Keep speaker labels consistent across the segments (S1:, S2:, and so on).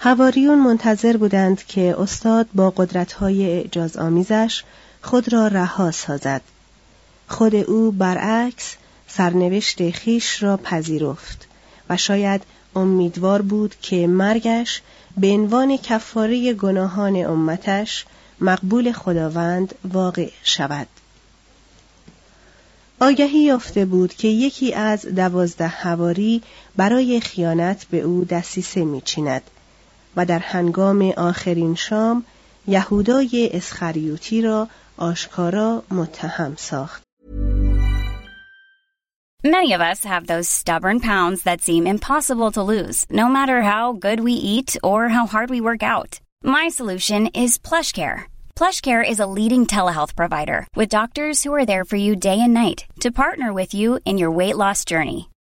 S1: هواریون منتظر بودند که استاد با قدرت‌های اعجاز آمیزش خود را رها سازد. خود او برعکس سرنوشت خیش را پذیرفت و شاید امیدوار بود که مرگش به عنوان کفاره گناهان امتش مقبول خداوند واقع شود. آگهی یافته بود که یکی از دوازده هواری برای خیانت به او دسیسه میچیند و در هنگام آخرین شام یهودای اسخریوتی را آشکارا متهم ساخت.
S2: Many of us have those stubborn pounds that seem impossible to lose, no matter how good we eat or how hard we work out. My solution is PlushCare. PlushCare is a leading telehealth provider with doctors who are there for you day and night to partner with you in your weight loss journey.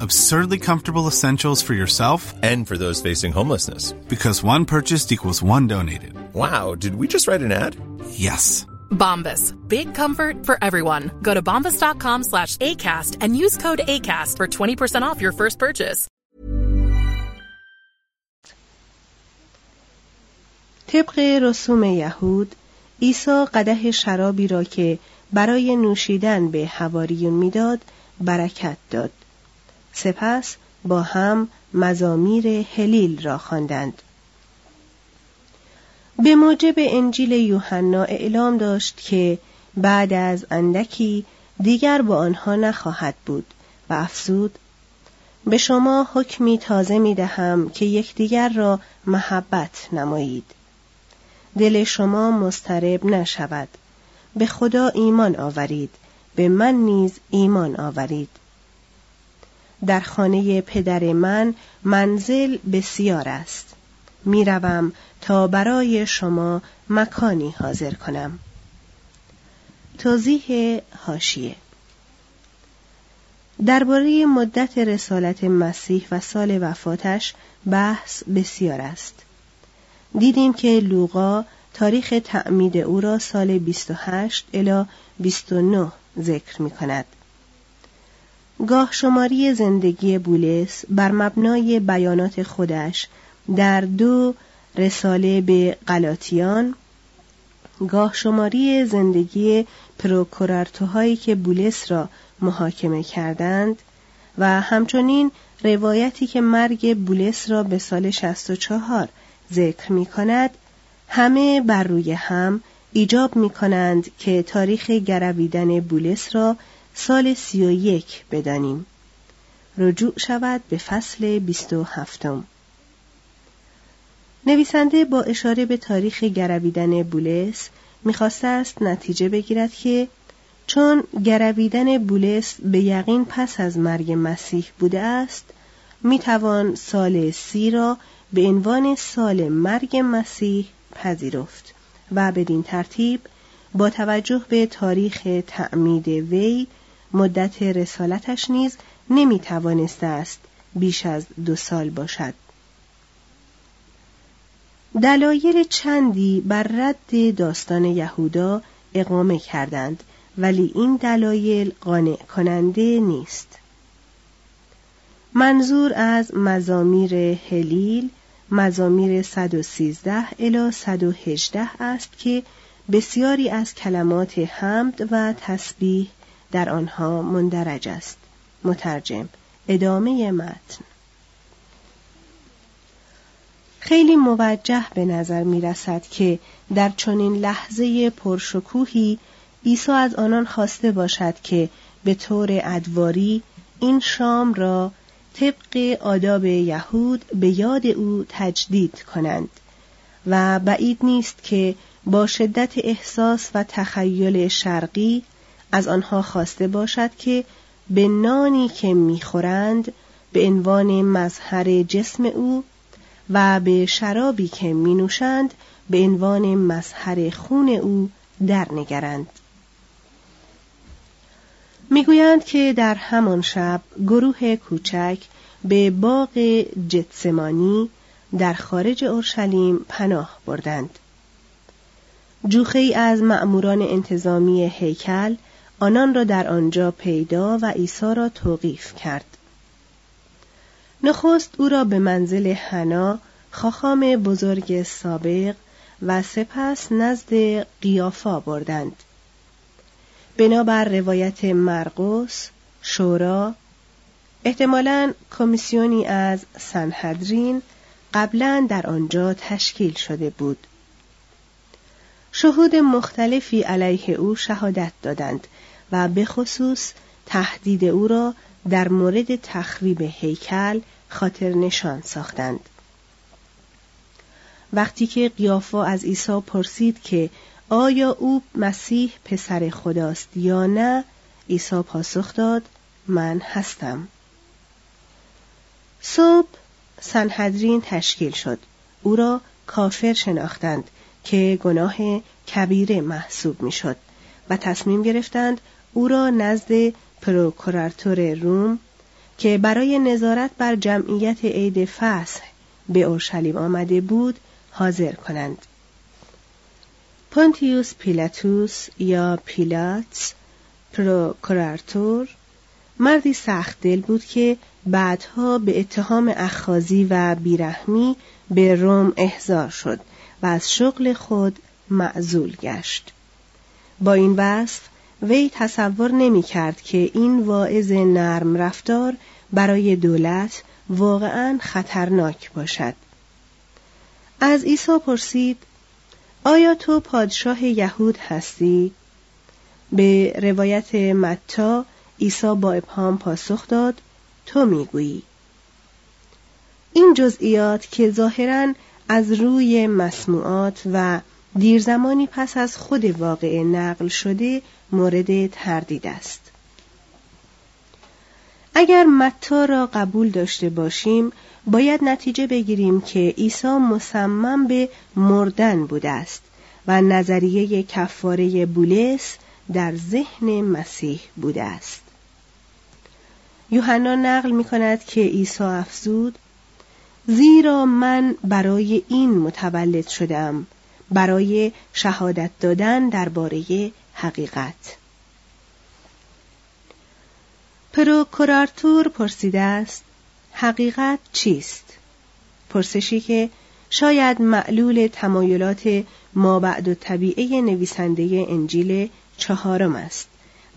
S3: Absurdly comfortable essentials for yourself
S4: And for those facing homelessness.
S3: because one purchased equals one donated.
S4: Wow, did we just write an ad?
S3: Yes.
S5: Bombas. Big comfort for everyone. Go to bombas.com slash ACAST and use code ACAST for 20% off your first purchase.
S1: طبق رسوم یهود عیسی قده شرابی را که برای نوشیدن به حواریون میداد برکت داد سپس با هم مزامیر هلیل را خواندند. به موجب انجیل یوحنا اعلام داشت که بعد از اندکی دیگر با آنها نخواهد بود و افزود به شما حکمی تازه می دهم که یکدیگر را محبت نمایید. دل شما مضطرب نشود. به خدا ایمان آورید. به من نیز ایمان آورید. در خانه پدر من منزل بسیار است. می‌روم تا شما مکانی حاضر کنم. توضیح هاشیه درباره مدت رسالت مسیح و سال وفاتش بحث بسیار است. دیدیم که لوقا تاریخ تعمید او را سال 28 الی 29 ذکر می کند. گاه شماری زندگی بولس بر مبنای بیانات خودش در دو رساله به غلاطیان گاه شماری زندگی پروکورارتوهایی که بولس را محاکمه کردند و همچنین روایتی که مرگ بولس را به سال 64 ذکر می کند همه بر روی هم ایجاب می کنند که تاریخ گرویدن بولس را سال سی و یک بدانیم. رجوع شود به فصل بیست و هفتم. نویسنده با اشاره به تاریخ گرویدن بولس می‌خواسته است نتیجه بگیرد که چون گرویدن بولس به یقین پس از مرگ مسیح بوده است می‌توان سال سی را به عنوان سال مرگ مسیح پذیرفت و بدین ترتیب با توجه به تاریخ تعمید وی مدت رسالتش نیز نمی توانسته است بیش از دو سال باشد. دلایل چندی بر رد داستان یهودا اقامه کردند ولی این دلایل قانع کننده نیست. منظور از مزامیر هلیل مزامیر 113 الی 118 است که بسیاری از کلمات حمد و تسبیح در آنها مندرج است. مترجم ادامه متن. خیلی موجه به نظر می رسد که در چنین لحظه پرشکوهی عیسی از آنان خواسته باشد که به طور ادواری این شام را طبق آداب یهود به یاد او تجدید کنند و بعید نیست که با شدت احساس و تخیل شرقی از آنها خواسته باشد که به نانی که می‌خورند به عنوان مظهر جسم او و به شرابی که می نوشند به عنوان مظهر خون او در نگرند. می‌گویند که در همان شب گروه کوچک به باغ جتسمانی در خارج اورشلیم پناه بردند. جوخه ای از مأموران انتظامی هیکل آنان را در آنجا پیدا و عیسی را توقیف کرد. نخست او را به منزل حنا خاخام بزرگ سابق و سپس نزد قیافا بردند. بنابر روایت مرقس، شورا، احتمالا کمیسیونی از سنهدرین قبلا در آنجا تشکیل شده بود. شهود مختلفی علیه او شهادت دادند و به خصوص تهدید او را در مورد تخریب هیکل خاطر نشان ساختند. وقتی که قیافا از عیسی پرسید که آیا او مسیح پسر خداست یا نه عیسی پاسخ داد من هستم صبح سنهدرین تشکیل شد او را کافر شناختند که گناه کبیره محسوب می‌شد و تصمیم گرفتند او را نزد پروکوراتور روم که برای نظارت بر جمعیت عید فصح به اورشلیم آمده بود حاضر کنند. پونتیوس پیلاتوس یا پیلاتس پروکوراتور مردی سخت دل بود که بعدها به اتهام اخازی و بیرحمی به روم احضار شد و از شغل خود معزول گشت. با این وصف وی تصور نمی کرد که این واعظ نرم رفتار برای دولت واقعا خطرناک باشد از عیسی پرسید آیا تو پادشاه یهود هستی؟ به روایت متا عیسی با ابهام پاسخ داد تو می‌گویی این جزئیات که ظاهرا از روی مسموعات و دیرزمانی پس از خود واقع نقل شده مورد تردید است. اگر متا را قبول داشته باشیم باید نتیجه بگیریم که عیسی مصمم به مردن بوده است و نظریه کفاره بولس در ذهن مسیح بوده است. یوحنا نقل می کند که عیسی افزود زیرا من برای این متولد شدم برای شهادت دادن درباره حقیقت پروکوراتور پرسیده است حقیقت چیست؟ پرسشی که شاید معلول تمایلات ما بعد و طبیعه نویسنده انجیل چهارم است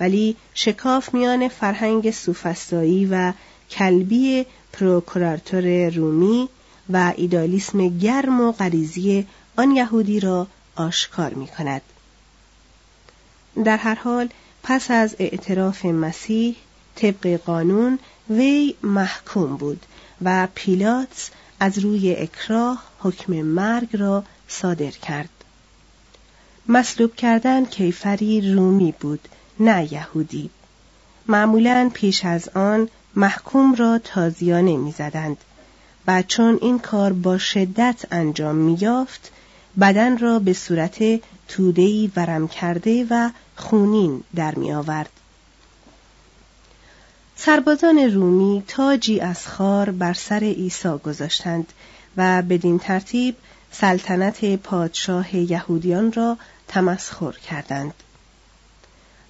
S1: ولی شکاف میان فرهنگ سوفستایی و کلبی پروکوراتور رومی و ایدالیسم گرم و غریزی آن یهودی را آشکار می کند. در هر حال پس از اعتراف مسیح طبق قانون وی محکوم بود و پیلاتس از روی اکراه حکم مرگ را صادر کرد. مصلوب کردن کیفری رومی بود نه یهودی. معمولا پیش از آن محکوم را تازیانه می‌زدند و چون این کار با شدت انجام مییافت بدن را به صورت تودهی ورم کرده و خونین در می آورد. سربازان رومی تاجی از خار بر سر عیسی گذاشتند و بدین ترتیب سلطنت پادشاه یهودیان را تمسخر کردند.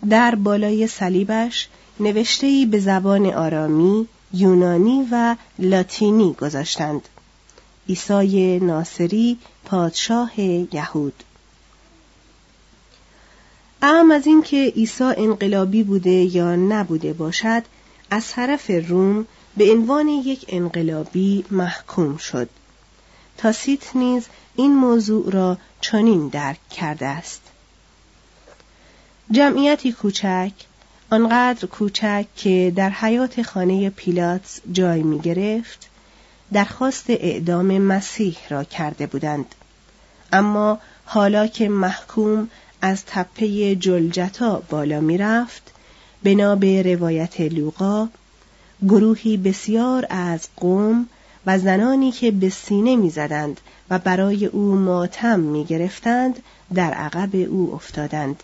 S1: در بالای صلیبش نوشته‌ای به زبان آرامی، یونانی و لاتینی گذاشتند. عیسی ناصری پادشاه یهود. اهم از اینکه عیسی انقلابی بوده یا نبوده باشد از طرف روم به عنوان یک انقلابی محکوم شد. تاسیت نیز این موضوع را چنین درک کرده است. جمعیتی کوچک آنقدر کوچک که در حیات خانه پیلاتس جای می گرفت درخواست اعدام مسیح را کرده بودند. اما حالا که محکوم از تپه جلجتا بالا می رفت بنا به روایت لوقا گروهی بسیار از قوم و زنانی که به سینه می‌زدند و برای او ماتم می گرفتند در عقب او افتادند.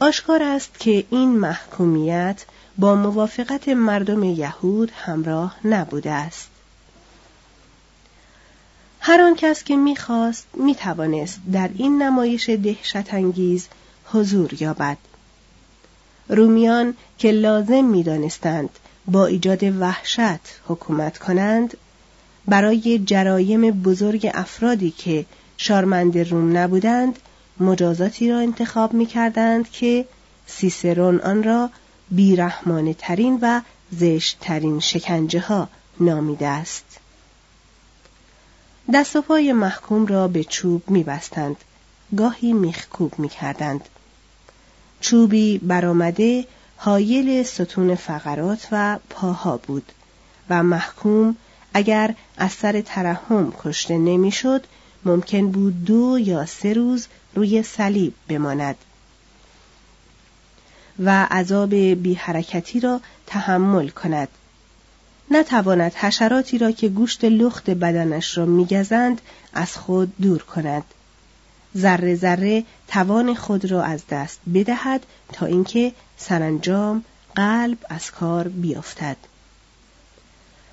S1: آشکار است که این محکومیت با موافقت مردم یهود همراه نبوده است. هر آن کس که می‌خواست می‌توانست در این نمایش دهشت انگیز حضور یابد رومیان که لازم می‌دانستند با ایجاد وحشت حکومت کنند برای جرایم بزرگ افرادی که شارمند روم نبودند مجازاتی را انتخاب می کردند که سیسرون آن را بیرحمانه ترین و زشت ترین شکنجه ها نامیده است. دست و پای محکوم را به چوب می بستند. گاهی میخکوب می کردند. چوبی برآمده حایل ستون فقرات و پاها بود و محکوم اگر از سر ترحم کشته نمی‌شد ممکن بود دو یا سه روز روی صلیب بماند و عذاب بی حرکتی را تحمل کند نتواند حشراتی را که گوشت لخت بدنش را میگزند از خود دور کند ذره ذره توان خود را از دست بدهد تا اینکه سرانجام قلب از کار بیفتد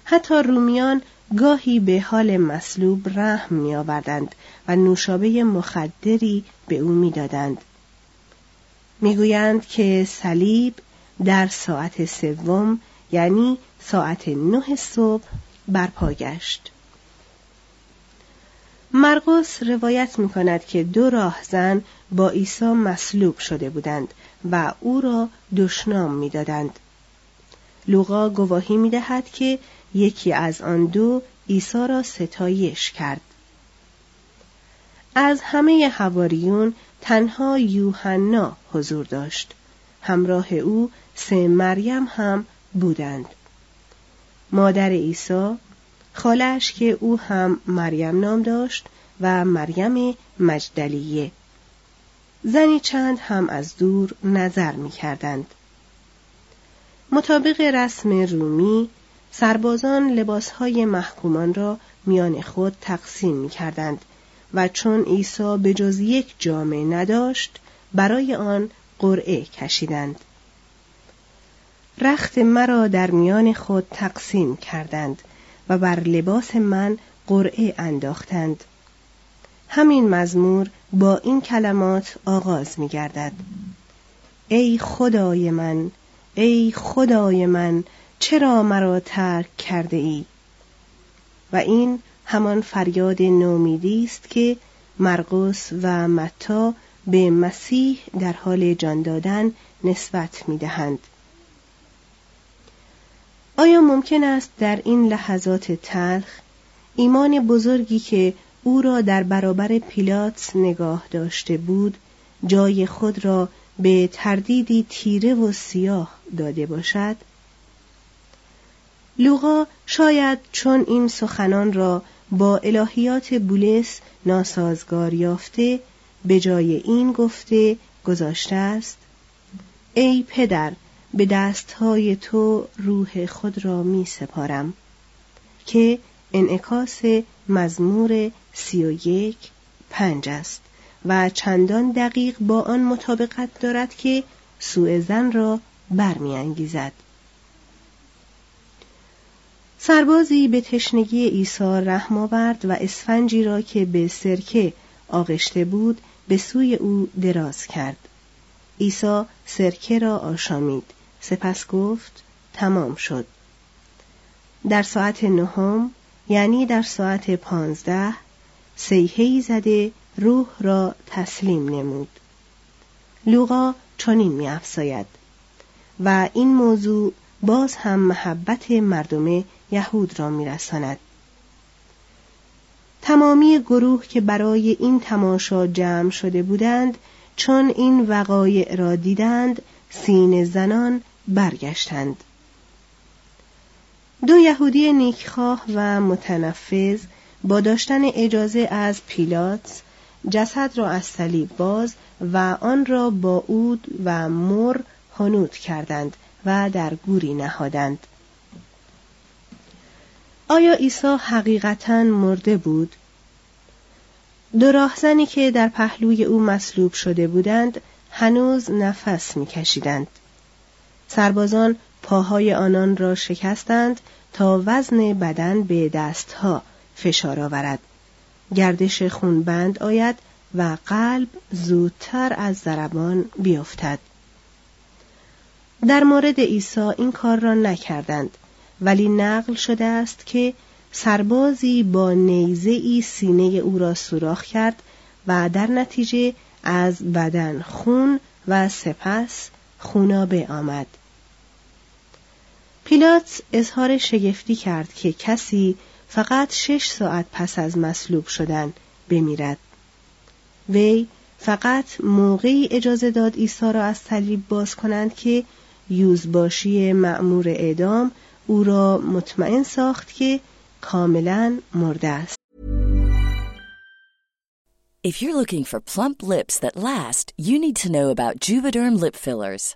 S1: حتی رومیان گاهی به حال مصلوب رحم می آوردند و نوشابه مخدری به او می‌دادند. می‌گویند که صلیب در ساعت سوم یعنی ساعت نه صبح برپا گشت. مرقس روایت می کند که دو راهزن با عیسی مصلوب شده بودند و او را دشنام می‌دادند. لوقا گواهی می دهد که یکی از آن دو عیسی را ستایش کرد. از همه حواریون تنها یوحنا حضور داشت. همراه او سه مریم هم بودند. مادر عیسی خالش که او هم مریم نام داشت و مریم مجدلیه زنی چند هم از دور نظر می کردند. مطابق رسم رومی سربازان لباسهای محکومان را میان خود تقسیم می کردند و چون عیسی به جز یک جامعه نداشت برای آن قرعه کشیدند. رخت مرا در میان خود تقسیم کردند و بر لباس من قرعه انداختند همین مزمور با این کلمات آغاز می گردد. ای خدای من ای خدای من چرا مرا ترک کرده ای؟ و این همان فریاد نومیدی است که مرقس و متا به مسیح در حال جان دادن نسبت می دهند. آیا ممکن است در این لحظات تلخ ایمان بزرگی که او را در برابر پیلاتس نگاه داشته بود جای خود را به تردیدی تیره و سیاه داده باشد؟ لوقا شاید چون این سخنان را با الهیات بولس ناسازگار یافته به جای این گفته گذاشته است ای پدر به دستهای تو روح خود را می سپارم که انعکاس مزمور سی و یک پنج است و چندان دقیق با آن مطابقت دارد که سوء زن را برمیانگیزد. سربازی به تشنگی عیسی رحم آورد و اسفنجی را که به سرکه آغشته بود به سوی او دراز کرد. عیسی سرکه را آشامید. سپس گفت تمام شد. در ساعت نهم یعنی در ساعت پانزده سیهی زده روح را تسلیم نمود. لوقا چنین میافزاید. و این موضوع باز هم محبت مردم یهود را میرساند. تمامی گروه که برای این تماشا جمع شده بودند چون این وقایع را دیدند سین زنان برگشتند. دو یهودی نیکخواه و متنفذ با داشتن اجازه از پیلات جسد را از صلیب باز و آن را با عود و مر هنود کردند و در گوری نهادند. آیا عیسی حقیقتا مرده بود؟ دو راهزنی که در پهلوی او مصلوب شده بودند هنوز نفس میکشیدند. سربازان پاهای آنان را شکستند تا وزن بدن به دستها فشار آورد. گردش خون بند آید و قلب زودتر از ضربان بیفتد. در مورد عیسی این کار را نکردند ولی نقل شده است که سربازی با نیزه ای سینه او را سوراخ کرد و در نتیجه از بدن خون و سپس خونابه آمد. پیلات اظهار شگفتی کرد که کسی فقط شش ساعت پس از مصلوب شدن بمیرد وی فقط موقعی اجازه داد عیسی را از صلیب باز کنند که یوزباشی مأمور اعدام او را مطمئن ساخت که کاملا مرده است.
S6: If you're looking for plump lips that last, you need to know about Juvederm lip fillers.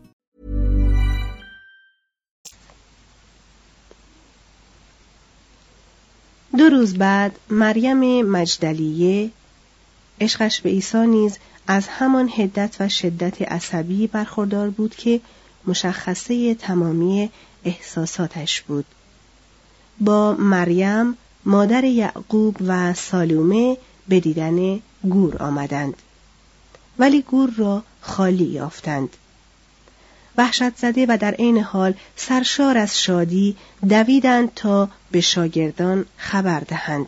S1: دو روز بعد مریم مجدلیه عشقش به عیسی نیز از همان هدت و شدت عصبی برخوردار بود که مشخصه تمامی احساساتش بود. با مریم مادر یعقوب و سالومه به دیدن گور آمدند. ولی گور را خالی یافتند. وحشت زده و در عین حال سرشار از شادی دویدند تا به شاگردان خبر دهند.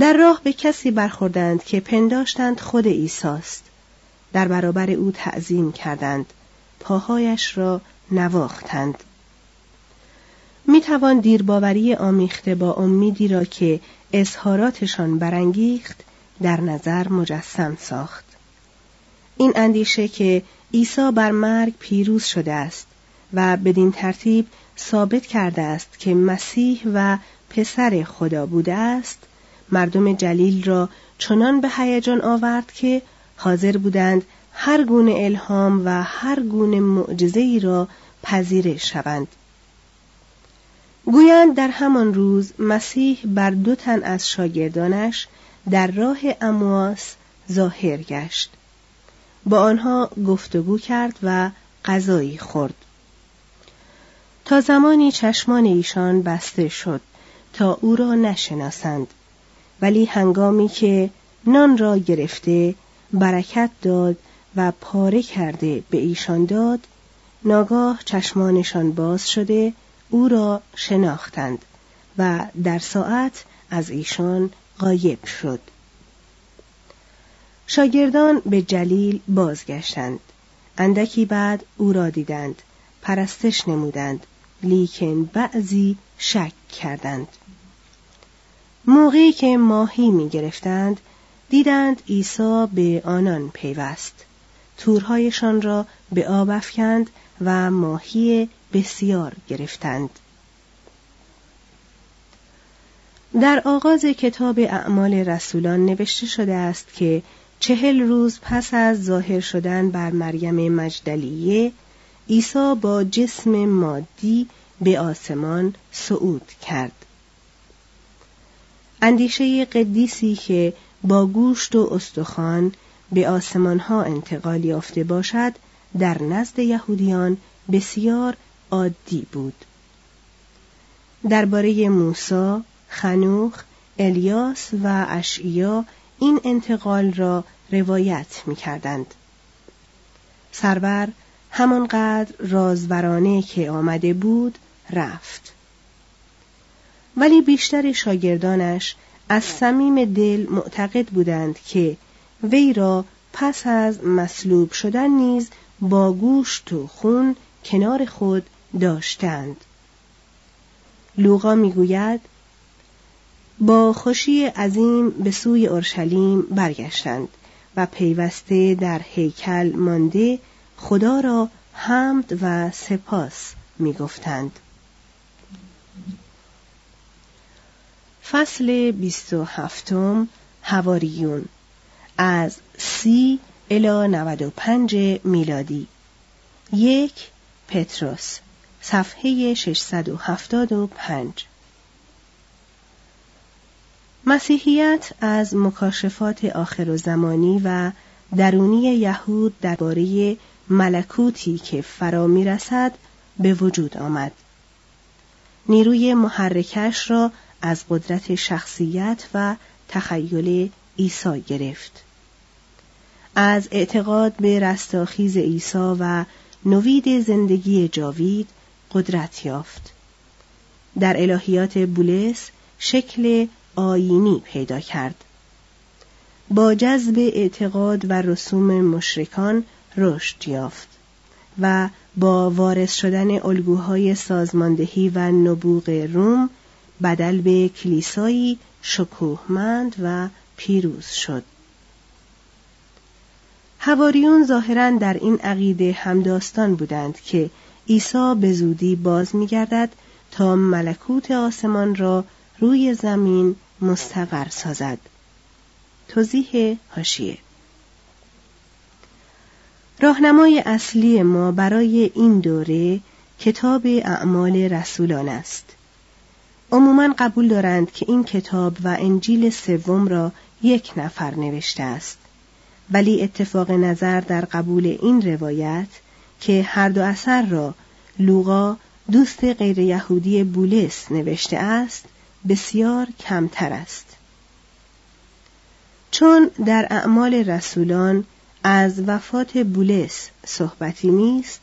S1: در راه به کسی برخوردند که پنداشتند خود ایساست در برابر او تعظیم کردند. پاهایش را نواختند. می توان دیرباوری آمیخته با امیدی را که اظهاراتشان برانگیخت در نظر مجسم ساخت. این اندیشه که عیسی بر مرگ پیروز شده است و بدین ترتیب ثابت کرده است که مسیح و پسر خدا بوده است. مردم جلیل را چنان به هیجان آورد که حاضر بودند هر گونه الهام و هر گونه معجزه ای را پذیرش شوند. گویند در همان روز مسیح بر دو تن از شاگردانش در راه امواس ظاهر گشت. با آنها گفتگو کرد و غذایی خورد. تا زمانی چشمان ایشان بسته شد تا او را نشناسند. ولی هنگامی که نان را گرفته برکت داد و پاره کرده به ایشان داد ناگاه چشمانشان باز شده او را شناختند و در ساعت از ایشان غایب شد. شاگردان به جلیل بازگشتند. اندکی بعد او را دیدند پرستش نمودند. لیکن بعضی شک کردند. موقعی که ماهی می گرفتند دیدند عیسی به آنان پیوست. تورهایشان را به آب افکند و ماهی بسیار گرفتند. در آغاز کتاب اعمال رسولان نوشته شده است که چهل روز پس از ظاهر شدن بر مریم مجدلیه عیسی با جسم مادی به آسمان صعود کرد اندیشه قدیسی که با گوشت و استخوان به آسمان ها انتقال یافته باشد در نزد یهودیان بسیار عادی بود درباره موسی، خنوخ، الیاس و اشعیا این انتقال را روایت می کردند. سرور همانقدر رازورانه که آمده بود رفت. ولی بیشتر شاگردانش از صمیم دل معتقد بودند که وی را پس از مصلوب شدن نیز با گوشت و خون کنار خود داشتند لوقا می‌گوید با خوشی عظیم به سوی اورشلیم برگشتند و پیوسته در هیکل مانده خدا را حمد و سپاس می‌گفتند. فصل بیست و هفتم هواریون از سی الی 95 میلادی. یک پتروس صفحه 675 مسیحیت از مکاشفات آخر و زمانی و درونی یهود درباره ملکوتی که فرا می‌رسد به وجود آمد. نیروی محرکش را از قدرت شخصیت و تخیل عیسی گرفت. از اعتقاد به رستاخیز عیسی و نوید زندگی جاوید قدرت یافت. در الهیات بولس شکل آینی پیدا کرد. با جذب اعتقاد و رسوم مشرکان رشد یافت و با وارث شدن الگوهای سازماندهی و نبوغ روم بدل به کلیسایی شکوهمند و پیروز شد. هواریون ظاهرا در این عقیده همداستان بودند که عیسی به زودی باز میگردد تا ملکوت آسمان را روی زمین مستقر سازد. توضیح هاشیه راهنمای اصلی ما برای این دوره کتاب اعمال رسولان است. عموما قبول دارند که این کتاب و انجیل سوم را یک نفر نوشته است. ولی اتفاق نظر در قبول این روایت که هر دو اثر را لوقا دوست غیر یهودی بولس نوشته است بسیار کمتر است. چون در اعمال رسولان از وفات بولس صحبتی نیست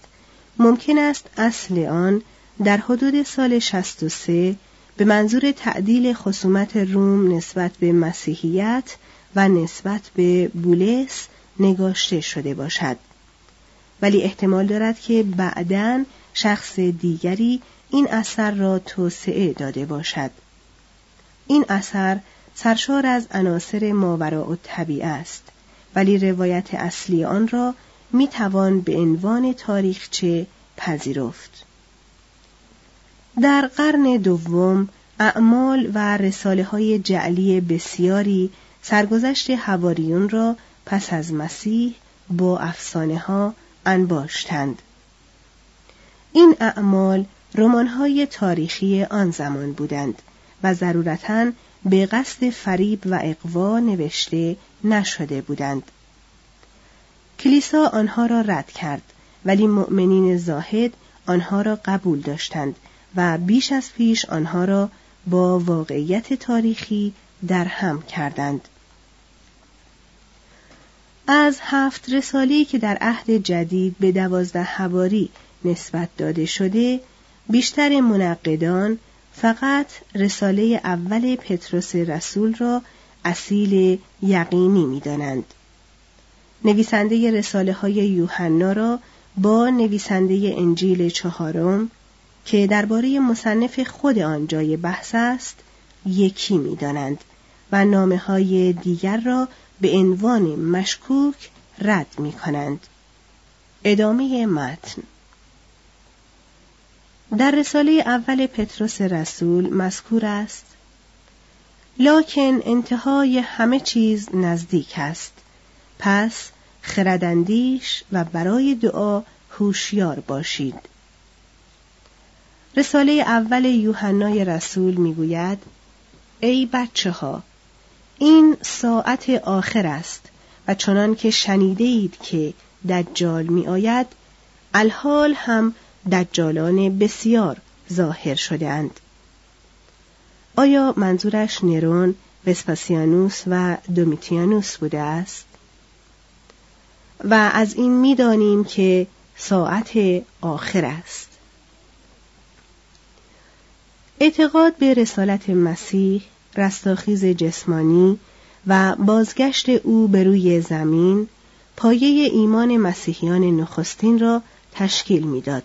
S1: ممکن است اصل آن در حدود سال 63 به منظور تعدیل خصومت روم نسبت به مسیحیت و نسبت به بولس نگاشته شده باشد. ولی احتمال دارد که بعدا شخص دیگری این اثر را توسعه داده باشد. این اثر سرشار از عناصر ماوراء الطبیعه است. ولی روایت اصلی آن را می توان به عنوان تاریخچه پذیرفت در قرن دوم اعمال و رساله های جعلی بسیاری سرگذشت هواریون را پس از مسیح با افسانه ها انباشتند. این اعمال های تاریخی آن زمان بودند و ضرورتا به قصد فریب و اقوا نوشته نشده بودند. کلیسا آنها را رد کرد ولی مؤمنین زاهد آنها را قبول داشتند و بیش از پیش آنها را با واقعیت تاریخی در هم کردند. از هفت رسالی که در عهد جدید به دوازده هواری نسبت داده شده بیشتر منقدان فقط رساله اول پتروس رسول را اصیل یقینی می دانند. نویسنده رساله های یوحنا را با نویسنده انجیل چهارم که درباره مصنف خود آن جای بحث است یکی می دانند و نامه های دیگر را به عنوان مشکوک رد می کنند. ادامه متن در رساله اول پتروس رسول مذکور است لاکن انتهای همه چیز نزدیک است پس خردندیش و برای دعا هوشیار باشید. رساله اول یوحنای رسول می‌گوید ای بچه ها این ساعت آخر است و چنان که شنیده اید که دجال می آید الحال هم دجالان بسیار ظاهر شده اند. آیا منظورش نرون، وسپاسیانوس و دومیتیانوس بوده است؟ و از این می‌دانیم که ساعت آخر است. اعتقاد به رسالت مسیح رستاخیز جسمانی و بازگشت او به روی زمین پایه ایمان مسیحیان نخستین را تشکیل می‌داد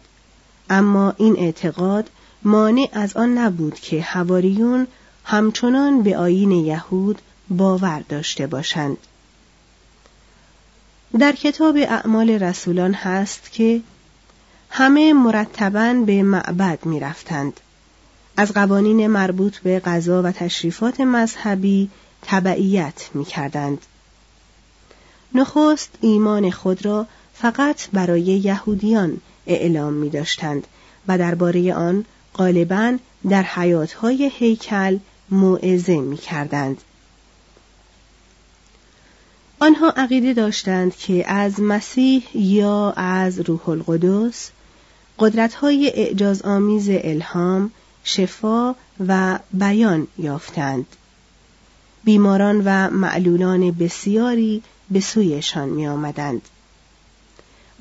S1: اما این اعتقاد مانع از آن نبود که حواریون همچنان به آیین یهود باور داشته باشند در کتاب اعمال رسولان هست که همه مرتبا به معبد می رفتند. از قوانین مربوط به غذا و تشریفات مذهبی تبعیت می کردند. نخست ایمان خود را فقط برای یهودیان اعلام می داشتند و درباره آن غالبا در حیاتهای هیکل موعظه می کردند. آنها عقیده داشتند که از مسیح یا از روح القدس قدرت‌های اعجاز آمیز الهام شفا و بیان یافتند بیماران و معلولان بسیاری به سویشان می آمدند.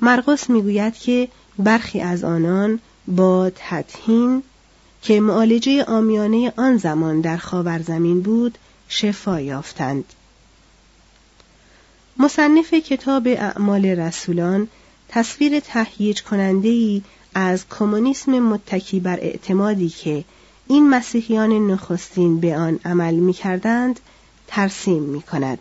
S1: مرقس می‌گوید که برخی از آنان با تطهین که معالجه آمیانه آن زمان در خاورزمین بود شفا یافتند. مصنف کتاب اعمال رسولان تصویر تهییج کننده ای از کمونیسم متکی بر اعتمادی که این مسیحیان نخستین به آن عمل می کردند ترسیم می کند.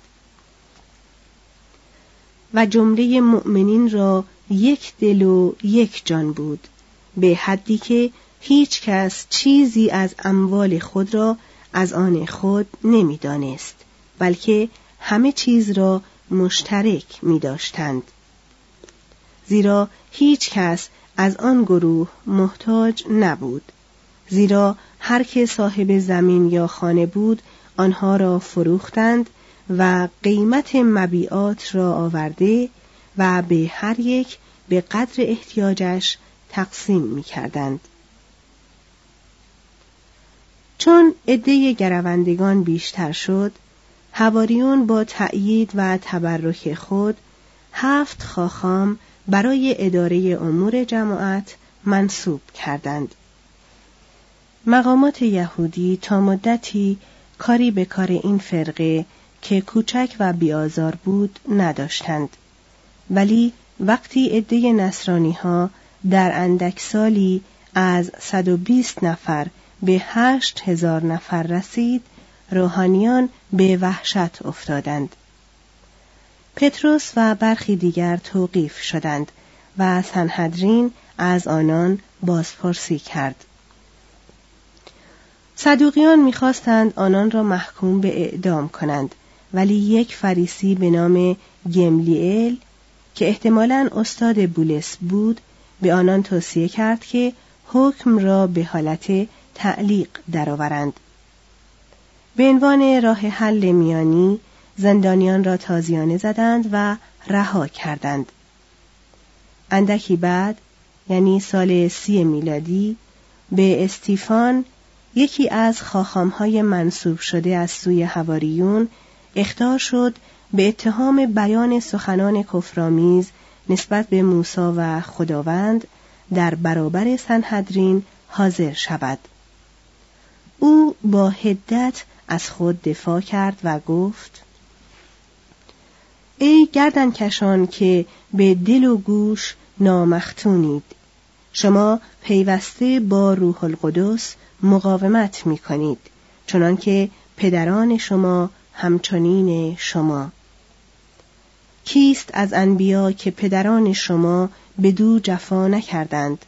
S1: و جمله مؤمنین را یک دل و یک جان بود به حدی که هیچ کس چیزی از اموال خود را از آن خود نمی‌دانست بلکه همه چیز را مشترک می داشتند. زیرا هیچ کس از آن گروه محتاج نبود زیرا هر که صاحب زمین یا خانه بود آنها را فروختند و قیمت مبیعات را آورده و به هر یک به قدر احتیاجش تقسیم می کردند. چون عده گروندگان بیشتر شد هواریون با تأیید و تبرک خود هفت خاخام برای اداره امور جماعت منصوب کردند مقامات یهودی تا مدتی کاری به کار این فرقه که کوچک و بیازار بود نداشتند ولی وقتی عده نصرانی ها در اندک سالی از 120 نفر به هشت هزار نفر رسید روحانیان به وحشت افتادند. پتروس و برخی دیگر توقیف شدند و سنهدرین از آنان بازپرسی کرد. صدوقیان می‌خواستند آنان را محکوم به اعدام کنند ولی یک فریسی به نام گملیل که احتمالا استاد بولس بود به آنان توصیه کرد که حکم را به حالت تعلیق درآورند. به عنوان راه حل میانی زندانیان را تازیانه زدند و رها کردند. اندکی بعد یعنی سال سی میلادی به استیفان یکی از خاخامهای منصوب شده از سوی هواریون اختار شد به اتهام بیان سخنان کفرآمیز نسبت به موسی و خداوند در برابر سنهدرین حاضر شود. او با هدت از خود دفاع کرد و گفت ای گردن کشان که به دل و گوش نامختونید شما پیوسته با روح القدس مقاومت می کنید چنانکه پدران شما همچنین شما. کیست از انبیا که پدران شما به دو جفا نکردند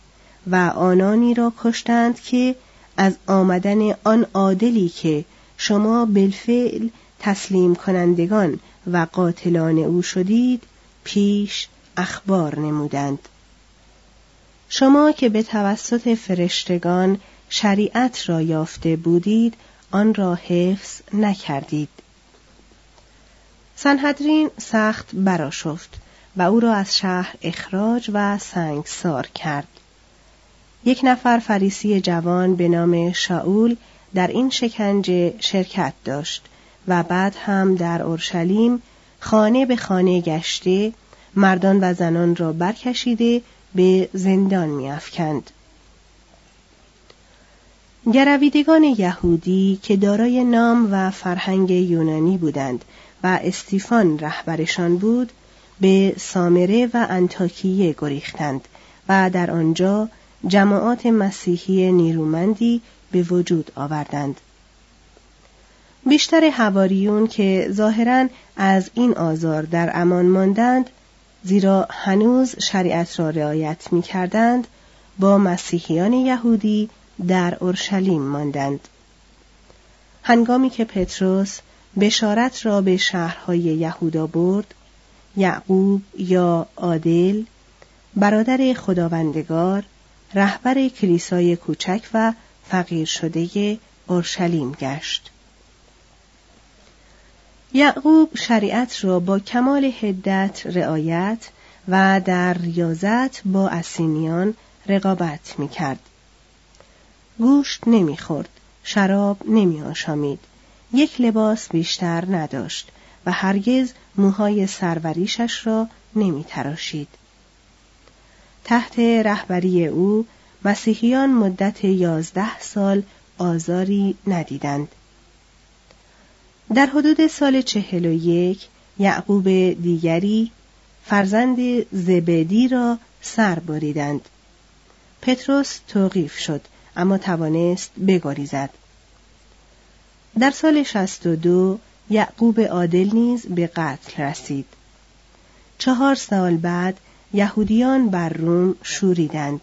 S1: و آنانی را کشتند که از آمدن آن عادلی که شما بالفعل تسلیم کنندگان و قاتلان او شدید پیش اخبار نمودند. شما که به توسط فرشتگان شریعت را یافته بودید آن را حفظ نکردید. سنهدرین سخت براشفت و او را از شهر اخراج و سنگسار کرد یک نفر فریسی جوان به نام شاول در این شکنجه شرکت داشت و بعد هم در اورشلیم خانه به خانه گشته مردان و زنان را برکشیده به زندان میافکند. گرویدگان یهودی که دارای نام و فرهنگ یونانی بودند و استیفان رهبرشان بود به سامره و انتاکیه گریختند و در آنجا جماعات مسیحی نیرومندی به وجود آوردند. بیشتر هواریون که ظاهرا از این آزار در امان ماندند زیرا هنوز شریعت را رعایت می کردند با مسیحیان یهودی در اورشلیم ماندند. هنگامی که پتروس بشارت را به شهرهای یهودا برد یعقوب یا عادل برادر خداوندگار رهبر کلیسای کوچک و فقیر شده اورشلیم گشت یعقوب شریعت را با کمال هدت رعایت و در ریاضت با اسینیان رقابت می کرد. گوشت نمی‌خورد، شراب نمی آشامید، یک لباس بیشتر نداشت و هرگز موهای سروریشش را نمی تراشید. تحت رهبری او مسیحیان مدت یازده سال آزاری ندیدند. در حدود سال چهل و یک یعقوب دیگری فرزند زبدی را سر بریدند. پتروس توقیف شد اما توانست بگریزد. در سال 62 یعقوب عادل نیز به قتل رسید. چهار سال بعد یهودیان بر روم شوریدند.